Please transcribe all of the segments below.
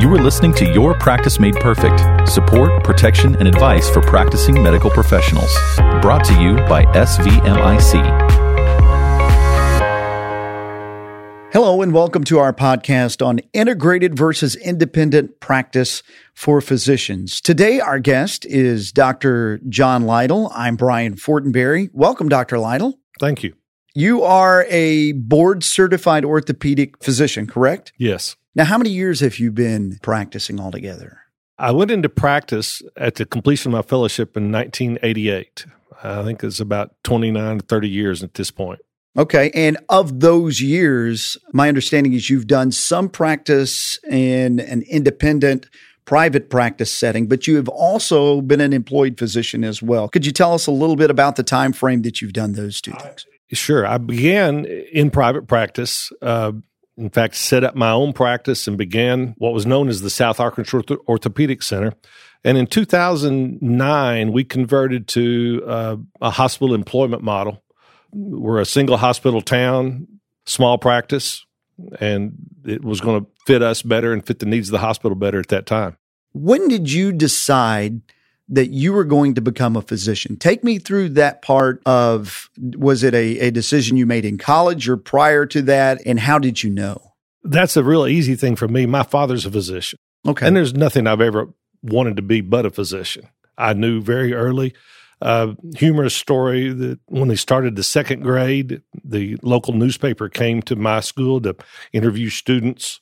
You are listening to Your Practice Made Perfect support, protection, and advice for practicing medical professionals. Brought to you by SVMIC. Hello, and welcome to our podcast on integrated versus independent practice for physicians. Today, our guest is Dr. John Lytle. I'm Brian Fortenberry. Welcome, Dr. Lytle. Thank you. You are a board certified orthopedic physician, correct? Yes. Now, how many years have you been practicing altogether? I went into practice at the completion of my fellowship in 1988. I think it's about 29 to 30 years at this point. Okay. And of those years, my understanding is you've done some practice in an independent private practice setting, but you have also been an employed physician as well. Could you tell us a little bit about the time frame that you've done those two things? Sure. I began in private practice. Uh, in fact, set up my own practice and began what was known as the South Arkansas Orthopedic Center. And in 2009, we converted to uh, a hospital employment model we're a single hospital town, small practice, and it was going to fit us better and fit the needs of the hospital better at that time. When did you decide that you were going to become a physician? Take me through that part of was it a, a decision you made in college or prior to that? And how did you know? That's a real easy thing for me. My father's a physician. Okay. And there's nothing I've ever wanted to be but a physician. I knew very early uh, humorous story that when they started the second grade, the local newspaper came to my school to interview students.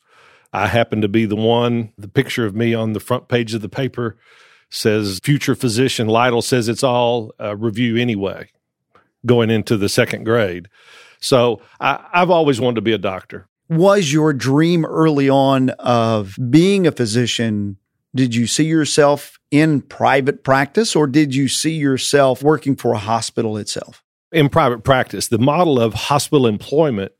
I happened to be the one. The picture of me on the front page of the paper says future physician Lytle says it's all a review anyway, going into the second grade. So I, I've always wanted to be a doctor. Was your dream early on of being a physician did you see yourself in private practice or did you see yourself working for a hospital itself? In private practice, the model of hospital employment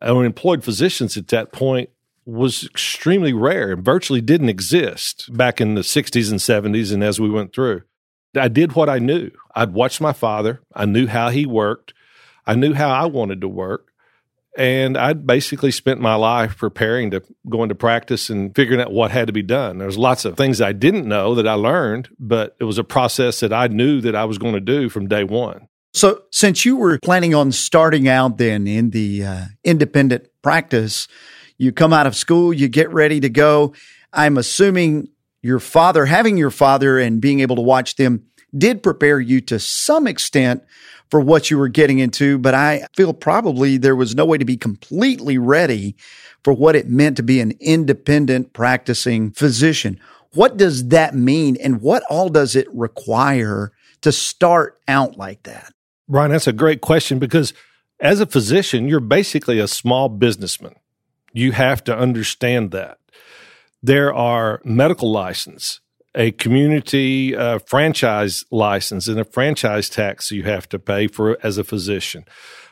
uh, or employed physicians at that point was extremely rare and virtually didn't exist back in the 60s and 70s and as we went through. I did what I knew. I'd watched my father. I knew how he worked. I knew how I wanted to work. And I basically spent my life preparing to go into practice and figuring out what had to be done. There's lots of things I didn't know that I learned, but it was a process that I knew that I was going to do from day one. So, since you were planning on starting out then in the uh, independent practice, you come out of school, you get ready to go. I'm assuming your father, having your father and being able to watch them, did prepare you to some extent for what you were getting into, but I feel probably there was no way to be completely ready for what it meant to be an independent practicing physician. What does that mean and what all does it require to start out like that? Brian, that's a great question because as a physician, you're basically a small businessman. You have to understand that. There are medical license a community uh, franchise license and a franchise tax you have to pay for as a physician.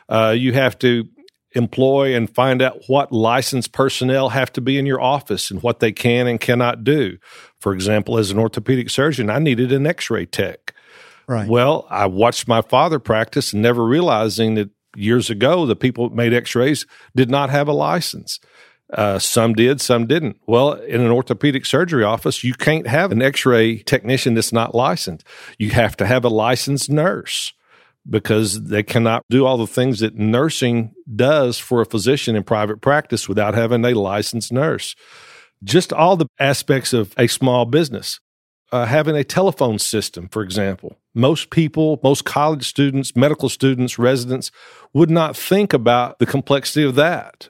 Uh, you have to employ and find out what licensed personnel have to be in your office and what they can and cannot do. For example, as an orthopedic surgeon, I needed an x ray tech. Right. Well, I watched my father practice and never realizing that years ago the people that made x rays did not have a license. Uh, some did, some didn't. Well, in an orthopedic surgery office, you can't have an x ray technician that's not licensed. You have to have a licensed nurse because they cannot do all the things that nursing does for a physician in private practice without having a licensed nurse. Just all the aspects of a small business. Uh, having a telephone system, for example. Most people, most college students, medical students, residents would not think about the complexity of that.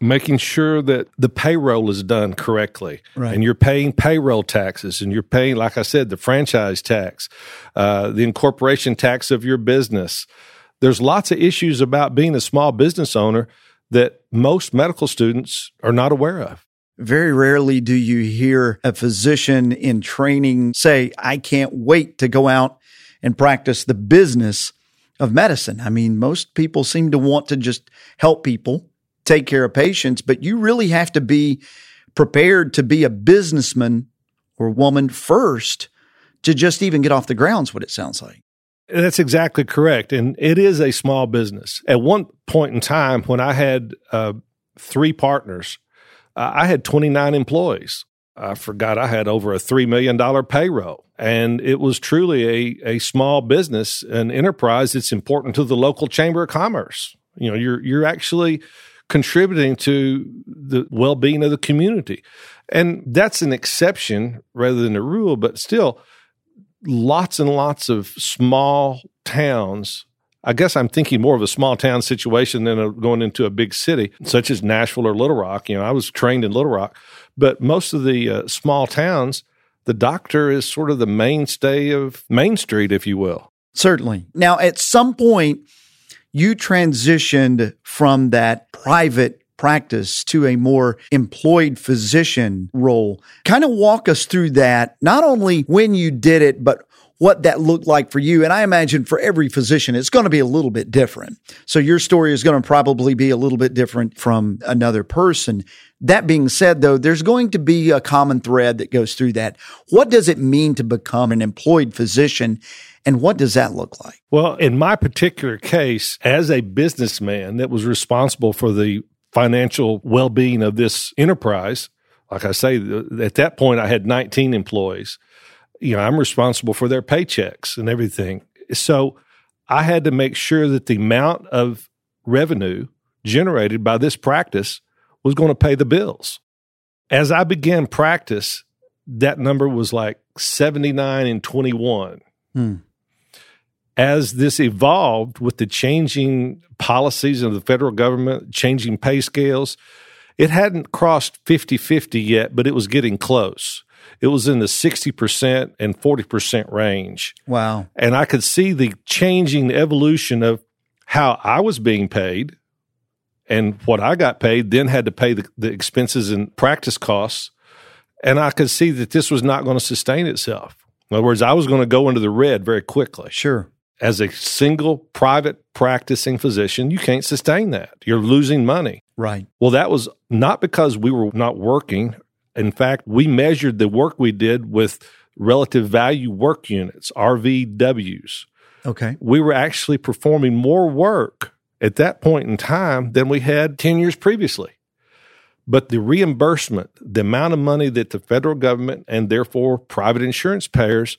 Making sure that the payroll is done correctly. Right. and you're paying payroll taxes and you're paying like i said the franchise tax uh, the incorporation tax of your business. There's lots of issues about being a small business owner that most medical students are not aware of. Very rarely do you hear a physician in training say i can't wait to go out and practice the business of medicine i mean most people seem to want to just help people take care of patients, but you really have to be prepared to be a businessman or woman first to just even get off the grounds, what it sounds like. That's exactly correct. And it is a small business. At one point in time, when I had uh, three partners, I had 29 employees. I forgot I had over a $3 million payroll. And it was truly a, a small business, an enterprise that's important to the local chamber of commerce. You know, you're, you're actually contributing to the well being of the community. And that's an exception rather than a rule, but still, lots and lots of small towns. I guess I'm thinking more of a small town situation than a, going into a big city, such as Nashville or Little Rock. You know, I was trained in Little Rock, but most of the uh, small towns, the doctor is sort of the mainstay of Main Street, if you will. Certainly. Now, at some point, you transitioned from that private practice to a more employed physician role. Kind of walk us through that, not only when you did it, but what that looked like for you. And I imagine for every physician, it's going to be a little bit different. So your story is going to probably be a little bit different from another person. That being said, though, there's going to be a common thread that goes through that. What does it mean to become an employed physician? And what does that look like? Well, in my particular case, as a businessman that was responsible for the financial well being of this enterprise, like I say, at that point, I had 19 employees. You know, I'm responsible for their paychecks and everything. So I had to make sure that the amount of revenue generated by this practice was going to pay the bills. As I began practice, that number was like 79 and 21. Hmm as this evolved with the changing policies of the federal government, changing pay scales, it hadn't crossed 50 50 yet, but it was getting close. It was in the 60% and 40% range. Wow. And I could see the changing evolution of how I was being paid and what I got paid, then had to pay the, the expenses and practice costs. And I could see that this was not going to sustain itself. In other words, I was going to go into the red very quickly. Sure as a single private practicing physician, you can't sustain that. You're losing money. Right. Well, that was not because we were not working. In fact, we measured the work we did with relative value work units, RVWs. Okay. We were actually performing more work at that point in time than we had 10 years previously. But the reimbursement, the amount of money that the federal government and therefore private insurance payers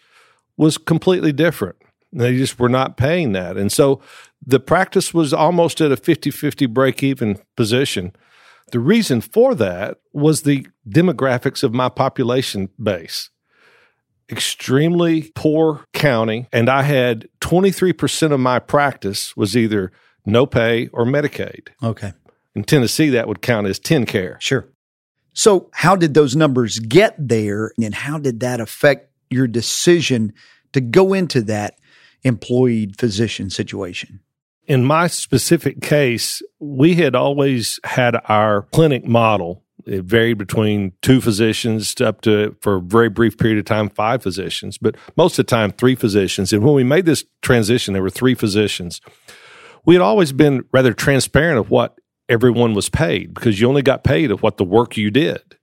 was completely different. They just were not paying that. And so the practice was almost at a 50 50 break even position. The reason for that was the demographics of my population base. Extremely poor county, and I had 23% of my practice was either no pay or Medicaid. Okay. In Tennessee, that would count as TennCare. Sure. So, how did those numbers get there, and how did that affect your decision to go into that employed physician situation? In my specific case, we had always had our clinic model. It varied between two physicians to up to, for a very brief period of time, five physicians, but most of the time, three physicians. And when we made this transition, there were three physicians. We had always been rather transparent of what everyone was paid because you only got paid of what the work you did.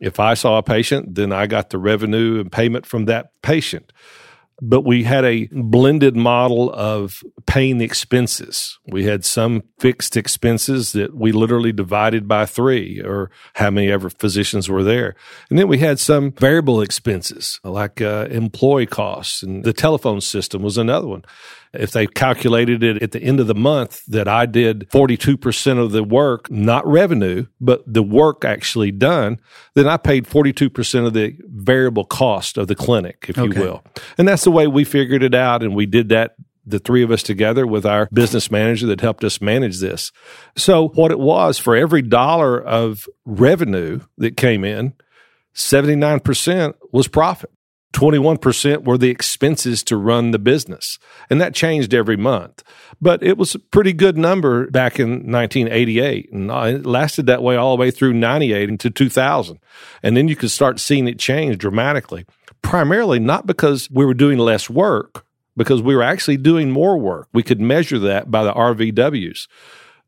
If I saw a patient, then I got the revenue and payment from that patient but we had a blended model of paying the expenses. We had some fixed expenses that we literally divided by three or how many ever physicians were there. And then we had some variable expenses like uh, employee costs and the telephone system was another one if they calculated it at the end of the month that I did 42% of the work, not revenue, but the work actually done, then I paid 42% of the variable cost of the clinic, if okay. you will. And that's the way we figured it out. And we did that the three of us together with our business manager that helped us manage this. So, what it was for every dollar of revenue that came in, 79% was profit. 21% were the expenses to run the business. And that changed every month. But it was a pretty good number back in 1988. And it lasted that way all the way through 98 into 2000. And then you could start seeing it change dramatically, primarily not because we were doing less work, because we were actually doing more work. We could measure that by the RVWs.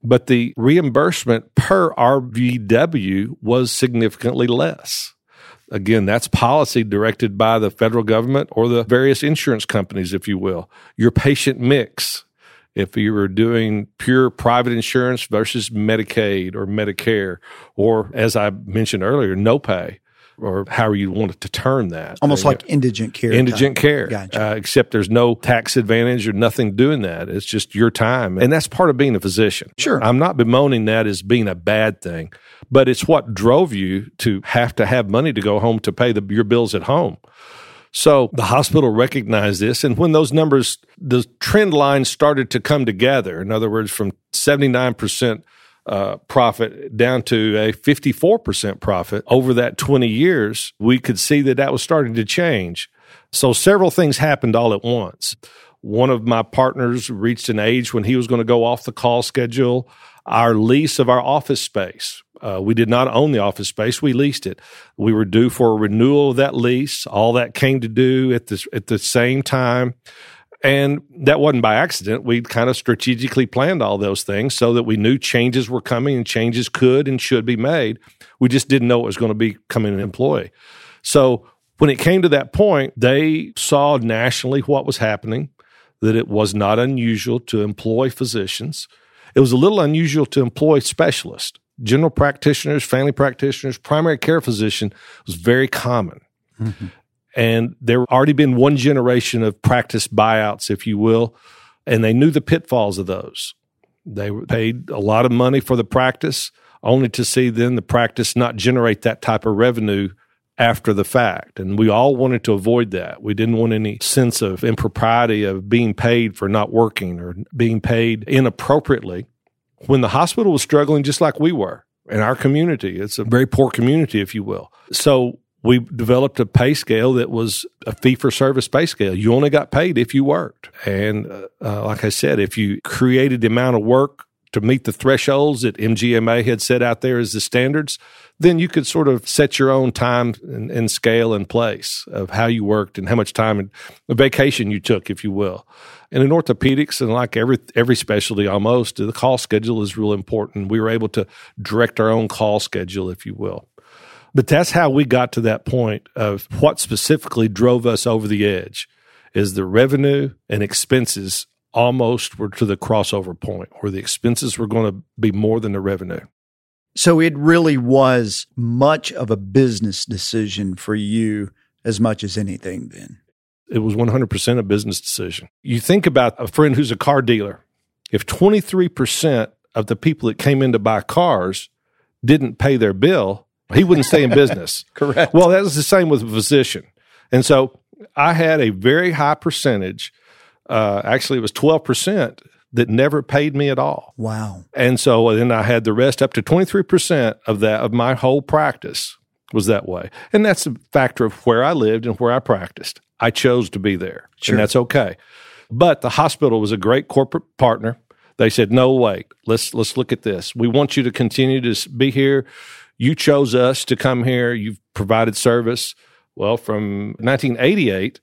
But the reimbursement per RVW was significantly less. Again, that's policy directed by the federal government or the various insurance companies, if you will. Your patient mix if you were doing pure private insurance versus Medicaid or Medicare, or as I mentioned earlier, no pay, or however you wanted to term that. Almost like indigent care. Indigent type. care. Gotcha. Uh, except there's no tax advantage or nothing doing that. It's just your time. And that's part of being a physician. Sure. I'm not bemoaning that as being a bad thing, but it's what drove you to have to have money to go home to pay the, your bills at home. So the hospital recognized this. And when those numbers, the trend lines started to come together, in other words, from 79% uh, profit down to a 54% profit over that 20 years, we could see that that was starting to change. So several things happened all at once. One of my partners reached an age when he was going to go off the call schedule. Our lease of our office space, uh, we did not own the office space; we leased it. We were due for a renewal of that lease. All that came to do at the at the same time. And that wasn't by accident. We kind of strategically planned all those things so that we knew changes were coming and changes could and should be made. We just didn't know it was going to be coming an employee. So when it came to that point, they saw nationally what was happening, that it was not unusual to employ physicians. It was a little unusual to employ specialists. General practitioners, family practitioners, primary care physician was very common. Mm-hmm. And there already been one generation of practice buyouts, if you will, and they knew the pitfalls of those. They paid a lot of money for the practice, only to see then the practice not generate that type of revenue after the fact. And we all wanted to avoid that. We didn't want any sense of impropriety of being paid for not working or being paid inappropriately when the hospital was struggling just like we were in our community. It's a very poor community, if you will. So we developed a pay scale that was a fee for service pay scale. You only got paid if you worked. And uh, uh, like I said, if you created the amount of work to meet the thresholds that MGMA had set out there as the standards, then you could sort of set your own time and, and scale and place of how you worked and how much time and vacation you took, if you will. And in orthopedics, and like every every specialty almost, the call schedule is real important. We were able to direct our own call schedule, if you will. But that's how we got to that point of what specifically drove us over the edge is the revenue and expenses almost were to the crossover point where the expenses were going to be more than the revenue. So it really was much of a business decision for you as much as anything then. It was 100% a business decision. You think about a friend who's a car dealer. If 23% of the people that came in to buy cars didn't pay their bill, he wouldn't stay in business. Correct. Well, that was the same with a physician. And so I had a very high percentage. Uh, actually, it was 12% that never paid me at all. Wow. And so then I had the rest up to 23% of that, of my whole practice was that way. And that's a factor of where I lived and where I practiced. I chose to be there. Sure. And that's okay. But the hospital was a great corporate partner. They said, "No, wait. Let's let's look at this. We want you to continue to be here you chose us to come here. You've provided service, well, from 1988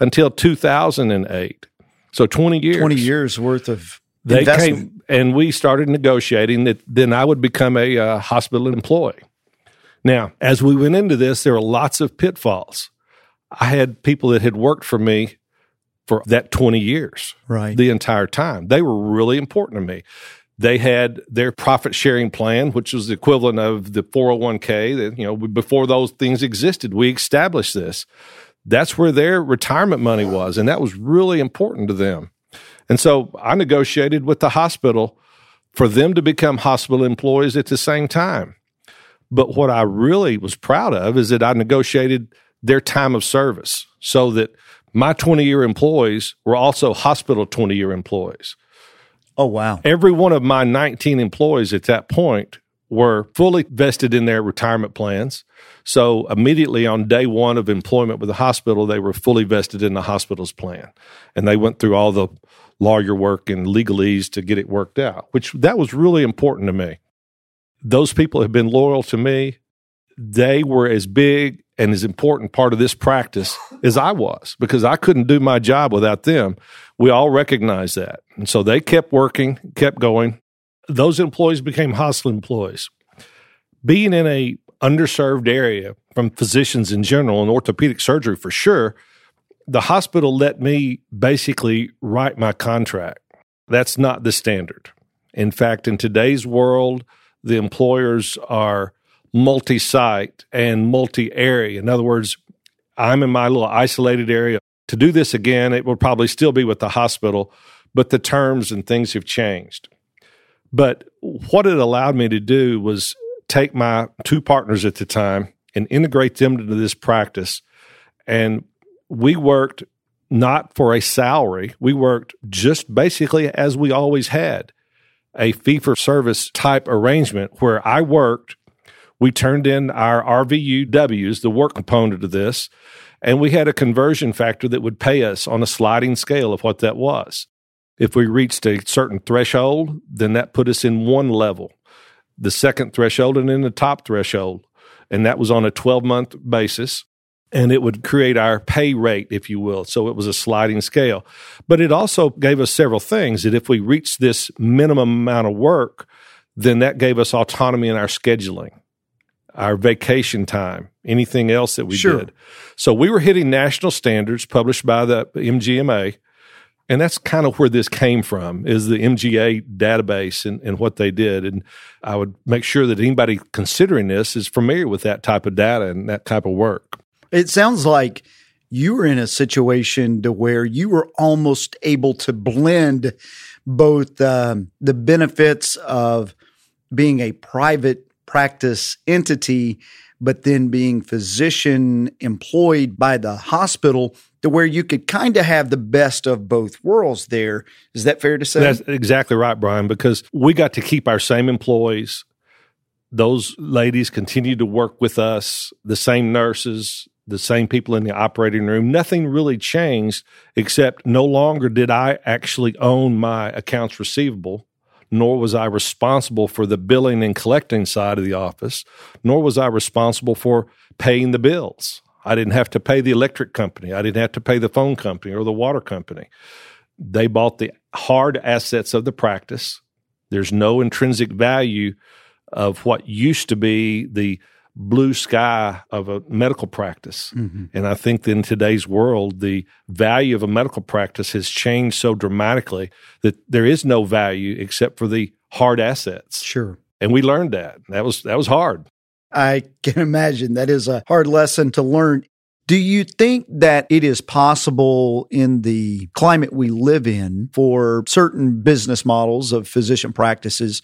until 2008. So 20 years. 20 years worth of they investment. came and we started negotiating that then I would become a uh, hospital employee. Now, as we went into this, there were lots of pitfalls. I had people that had worked for me for that 20 years, right? The entire time. They were really important to me. They had their profit sharing plan, which was the equivalent of the 401k that, you know, before those things existed, we established this. That's where their retirement money was. And that was really important to them. And so I negotiated with the hospital for them to become hospital employees at the same time. But what I really was proud of is that I negotiated their time of service so that my 20 year employees were also hospital 20 year employees. Oh, wow. Every one of my 19 employees at that point were fully vested in their retirement plans. So immediately on day one of employment with the hospital, they were fully vested in the hospital's plan. And they went through all the lawyer work and legalese to get it worked out, which that was really important to me. Those people have been loyal to me. They were as big and as important part of this practice as I was because I couldn't do my job without them. We all recognize that. And so they kept working, kept going. Those employees became hospital employees. Being in a underserved area from physicians in general and orthopedic surgery for sure, the hospital let me basically write my contract. That's not the standard. In fact, in today's world, the employers are multi site and multi area. In other words, I'm in my little isolated area. To do this again, it will probably still be with the hospital, but the terms and things have changed. But what it allowed me to do was take my two partners at the time and integrate them into this practice. And we worked not for a salary, we worked just basically as we always had a fee for service type arrangement where I worked. We turned in our RVUWs, the work component of this, and we had a conversion factor that would pay us on a sliding scale of what that was. If we reached a certain threshold, then that put us in one level, the second threshold, and then the top threshold. And that was on a 12 month basis. And it would create our pay rate, if you will. So it was a sliding scale. But it also gave us several things that if we reached this minimum amount of work, then that gave us autonomy in our scheduling, our vacation time, anything else that we Sure. did. So we were hitting national standards published by the MGMA. And that's kind of where this came from is the MGA database and, and what they did. And I would make sure that anybody considering this is familiar with that type of data and that type of work. It sounds like you were in a situation to where you were almost able to blend both um, the benefits of being a private practice entity, but then being physician employed by the hospital to where you could kind of have the best of both worlds there. Is that fair to say? That's exactly right, Brian, because we got to keep our same employees. Those ladies continued to work with us, the same nurses, the same people in the operating room. Nothing really changed except no longer did I actually own my accounts receivable, nor was I responsible for the billing and collecting side of the office, nor was I responsible for paying the bills. I didn't have to pay the electric company. I didn't have to pay the phone company or the water company. They bought the hard assets of the practice. There's no intrinsic value of what used to be the blue sky of a medical practice. Mm-hmm. And I think that in today's world, the value of a medical practice has changed so dramatically that there is no value except for the hard assets. sure. And we learned that. That was that was hard. I can imagine that is a hard lesson to learn. Do you think that it is possible in the climate we live in for certain business models of physician practices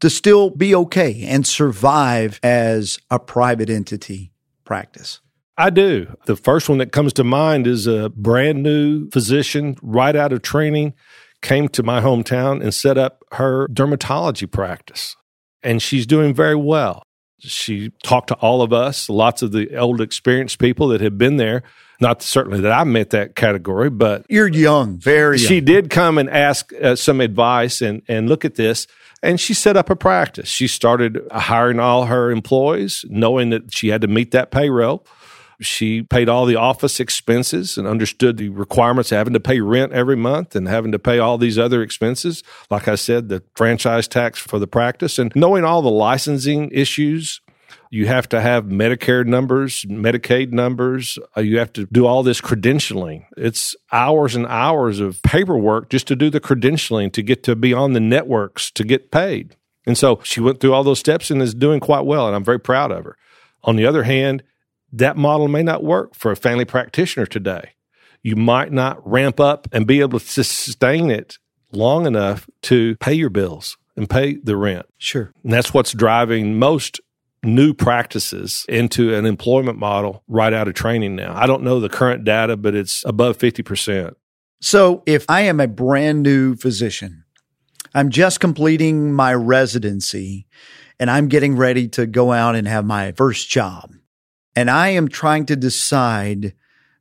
to still be okay and survive as a private entity practice? I do. The first one that comes to mind is a brand new physician right out of training came to my hometown and set up her dermatology practice. And she's doing very well. She talked to all of us, lots of the old experienced people that have been there. Not certainly that I met that category, but You're young, very young. she did come and ask uh, some advice and, and look at this. And she set up a practice. She started hiring all her employees, knowing that she had to meet that payroll. She paid all the office expenses and understood the requirements of having to pay rent every month and having to pay all these other expenses. Like I said, the franchise tax for the practice and knowing all the licensing issues. You have to have Medicare numbers, Medicaid numbers. Uh, you have to do all this credentialing. It's hours and hours of paperwork just to do the credentialing to get to be on the networks to get paid. And so she went through all those steps and is doing quite well. And I'm very proud of her. On the other hand, that model may not work for a family practitioner today. You might not ramp up and be able to sustain it long enough to pay your bills and pay the rent. Sure. And that's what's driving most new practices into an employment model right out of training now. I don't know the current data, but it's above 50%. So, if I am a brand new physician, I'm just completing my residency and I'm getting ready to go out and have my first job. And I am trying to decide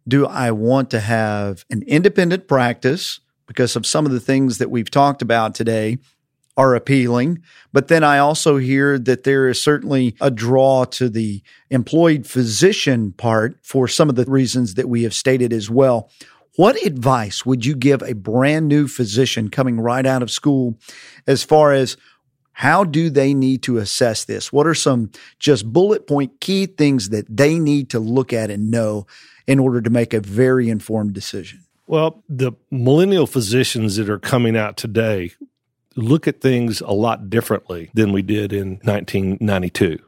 do I want to have an independent practice because of some of the things that we've talked about today are appealing. But then I also hear that there is certainly a draw to the employed physician part for some of the reasons that we have stated as well. What advice would you give a brand new physician coming right out of school as far as how do they need to assess this? What are some just bullet point key things that they need to look at and know in order to make a very informed decision? Well, the millennial physicians that are coming out today look at things a lot differently than we did in 1992.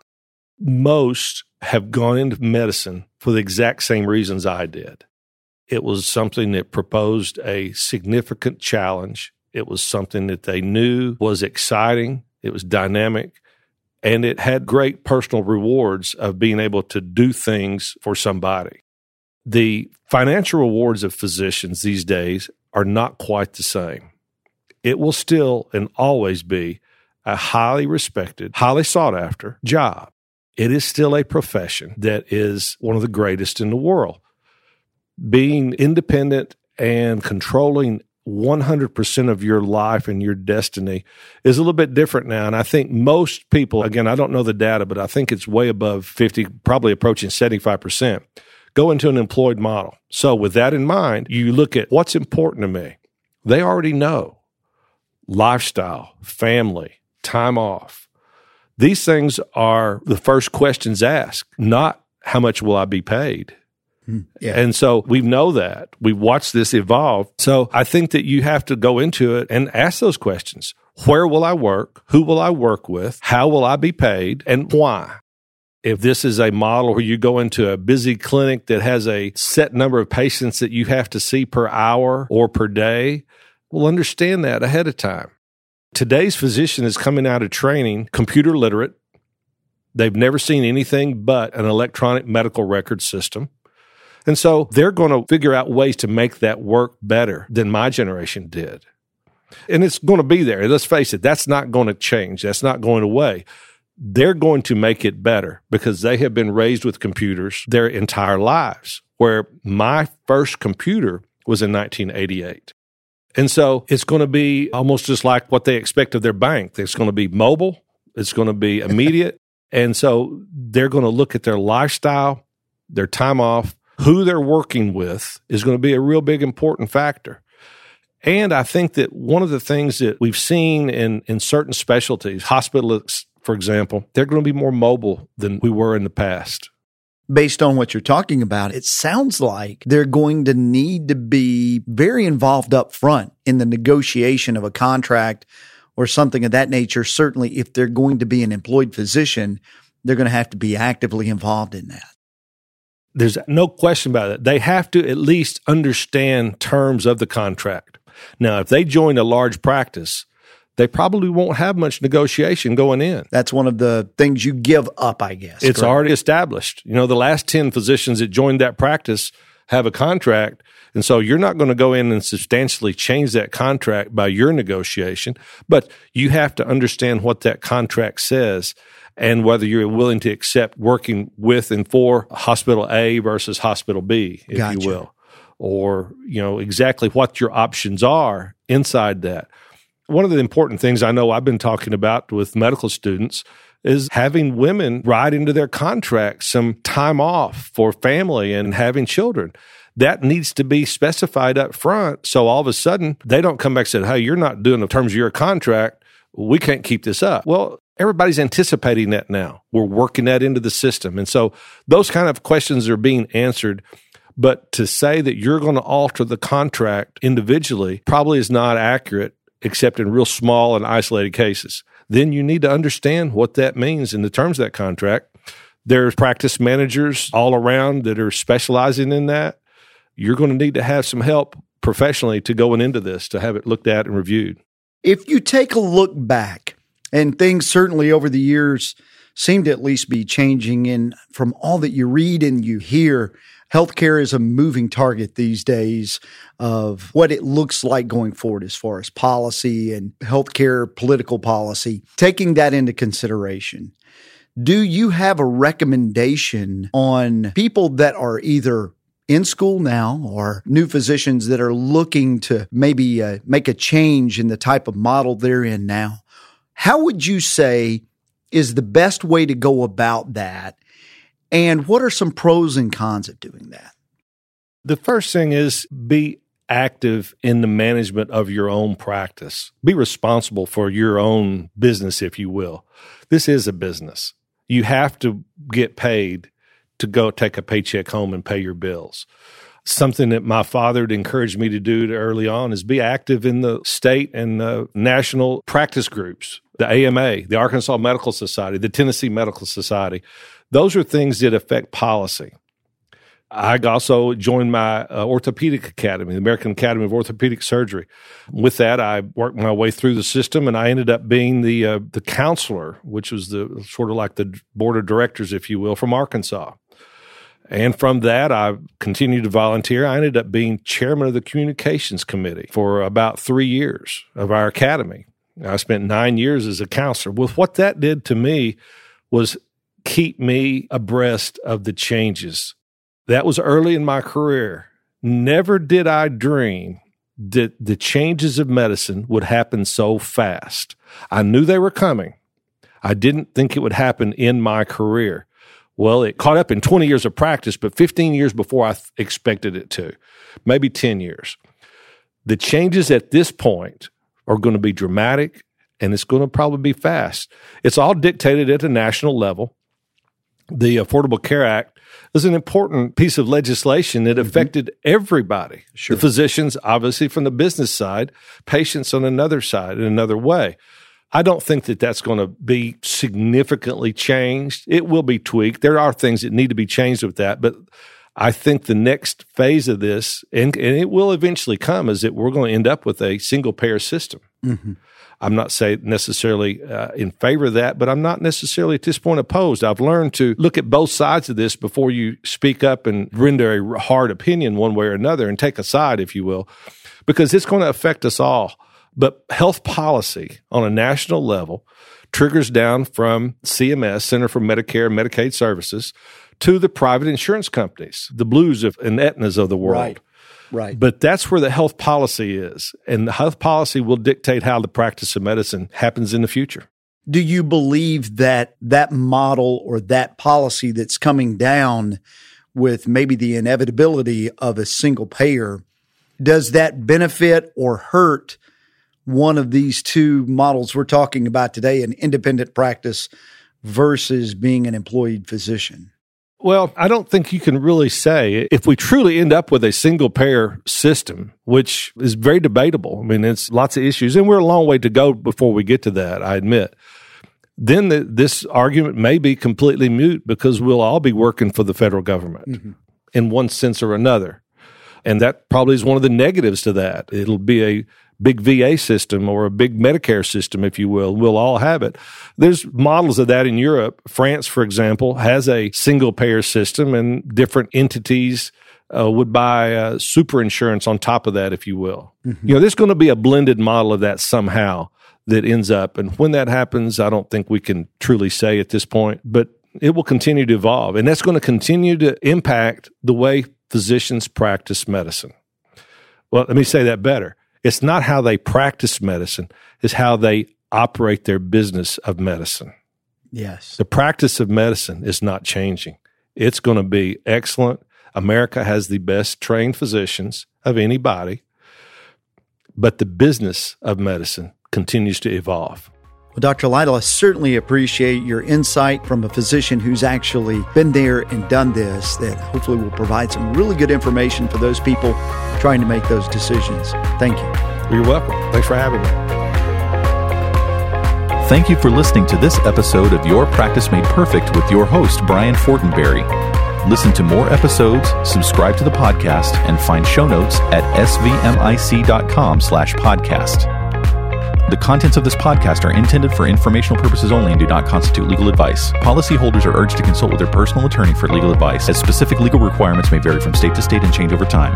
Most have gone into medicine for the exact same reasons I did. It was something that proposed a significant challenge. It was something that they knew was exciting. It was dynamic and it had great personal rewards of being able to do things for somebody. The financial rewards of physicians these days are not quite the same. It will still and always be a highly respected, highly sought after job. It is still a profession that is one of the greatest in the world. Being independent and controlling 100% of your life and your destiny is a little bit different now. And I think most people, again, I don't know the data, but I think it's way above 50, probably approaching 75%, go into an employed model. So, with that in mind, you look at what's important to me. They already know lifestyle, family, time off. These things are the first questions asked, not how much will I be paid? Hmm, yeah. And so we know that. We've watched this evolve. So I think that you have to go into it and ask those questions. Where will I work? Who will I work with? How will I be paid? And why? If this is a model where you go into a busy clinic that has a set number of patients that you have to see per hour or per day, well, understand that ahead of time. Today's physician is coming out of training computer literate. They've never seen anything but an electronic medical record system. And so they're going to figure out ways to make that work better than my generation did. And it's going to be there. Let's face it, that's not going to change. That's not going away. They're going to make it better because they have been raised with computers their entire lives. Where my first computer was in 1988. And so it's going to be almost just like what they expect of their bank. It's going to be mobile, it's going to be immediate. and so they're going to look at their lifestyle, their time off, who they're working with is going to be a real big important factor. And I think that one of the things that we've seen in, in certain specialties, hospitalists, for example, they're going to be more mobile than we were in the past. Based on what you're talking about, it sounds like they're going to need to be very involved up front in the negotiation of a contract or something of that nature. Certainly, if they're going to be an employed physician, they're going to have to be actively involved in that. There's no question about it. They have to at least understand terms of the contract. Now, if they join a large practice, they probably won't have much negotiation going in. That's one of the things you give up, I guess. It's correct? already established. You know, the last 10 physicians that joined that practice have a contract. And so you're not going to go in and substantially change that contract by your negotiation, but you have to understand what that contract says and whether you're willing to accept working with and for hospital A versus hospital B, if gotcha. you will, or, you know, exactly what your options are inside that. One of the important things I know I've been talking about with medical students is having women write into their contracts some time off for family and having children that needs to be specified up front. So all of a sudden they don't come back and say, Hey, you're not doing the terms of your contract. We can't keep this up. Well, everybody's anticipating that now. We're working that into the system. And so those kind of questions are being answered. But to say that you're going to alter the contract individually probably is not accurate, except in real small and isolated cases. Then you need to understand what that means in the terms of that contract. There's practice managers all around that are specializing in that. You're going to need to have some help professionally to going into this to have it looked at and reviewed. If you take a look back and things certainly over the years seem to at least be changing. And from all that you read and you hear, healthcare is a moving target these days of what it looks like going forward as far as policy and healthcare political policy. Taking that into consideration, do you have a recommendation on people that are either in school now or new physicians that are looking to maybe uh, make a change in the type of model they're in now? How would you say is the best way to go about that? And what are some pros and cons of doing that? The first thing is be active in the management of your own practice. Be responsible for your own business, if you will. This is a business. You have to get paid to go take a paycheck home and pay your bills. something that my father had encouraged me to do early on is be active in the state and the national practice groups, the AMA, the Arkansas Medical Society, the Tennessee Medical Society. Those are things that affect policy. I also joined my uh, orthopedic academy, the American Academy of Orthopedic Surgery. With that, I worked my way through the system, and I ended up being the uh, the councilor, which was the sort of like the board of directors, if you will, from Arkansas. And from that, I continued to volunteer. I ended up being chairman of the communications committee for about three years of our academy. I spent nine years as a councilor. Well, what that did to me was keep me abreast of the changes that was early in my career. Never did I dream that the changes of medicine would happen so fast. I knew they were coming. I didn't think it would happen in my career. Well, it caught up in 20 years of practice, but 15 years before I th- expected it to, maybe 10 years. The changes at this point are going to be dramatic and it's going to probably be fast. It's all dictated at a national level. The Affordable Care Act was an important piece of legislation that mm-hmm. affected everybody. Sure. The physicians, obviously, from the business side, patients on another side in another way. I don't think that that's going to be significantly changed. It will be tweaked. There are things that need to be changed with that, but I think the next phase of this, and, and it will eventually come, is that we're going to end up with a single payer system. Mm-hmm. I'm not saying necessarily uh, in favor of that, but I'm not necessarily at this point opposed. I've learned to look at both sides of this before you speak up and render a hard opinion one way or another and take a side, if you will, because it's going to affect us all. But health policy on a national level triggers down from CMS, Center for Medicare and Medicaid Services, to the private insurance companies, the Blues of, and Aetnas of the world. Right. Right. But that's where the health policy is. And the health policy will dictate how the practice of medicine happens in the future. Do you believe that that model or that policy that's coming down with maybe the inevitability of a single payer, does that benefit or hurt one of these two models we're talking about today, an independent practice versus being an employed physician? Well, I don't think you can really say if we truly end up with a single payer system, which is very debatable. I mean, it's lots of issues, and we're a long way to go before we get to that, I admit. Then the, this argument may be completely mute because we'll all be working for the federal government mm-hmm. in one sense or another. And that probably is one of the negatives to that. It'll be a big VA system or a big Medicare system, if you will. We'll all have it. There's models of that in Europe. France, for example, has a single payer system and different entities uh, would buy uh, super insurance on top of that, if you will. Mm-hmm. You know, there's going to be a blended model of that somehow that ends up. And when that happens, I don't think we can truly say at this point, but it will continue to evolve. And that's going to continue to impact the way physicians practice medicine. Well, let me say that better it's not how they practice medicine, it's how they operate their business of medicine. Yes. The practice of medicine is not changing. It's going to be excellent. America has the best trained physicians of anybody, but the business of medicine continues to evolve. Well, Dr. Lytle, I certainly appreciate your insight from a physician who's actually been there and done this, that hopefully will provide some really good information for those people trying to make those decisions. Thank you. You're welcome. Thanks for having me. Thank you for listening to this episode of Your Practice Made Perfect with your host, Brian Fortenberry. Listen to more episodes, subscribe to the podcast, and find show notes at svmic.com slash podcast. The contents of this podcast are intended for informational purposes only and do not constitute legal advice. Policyholders are urged to consult with their personal attorney for legal advice, as specific legal requirements may vary from state to state and change over time.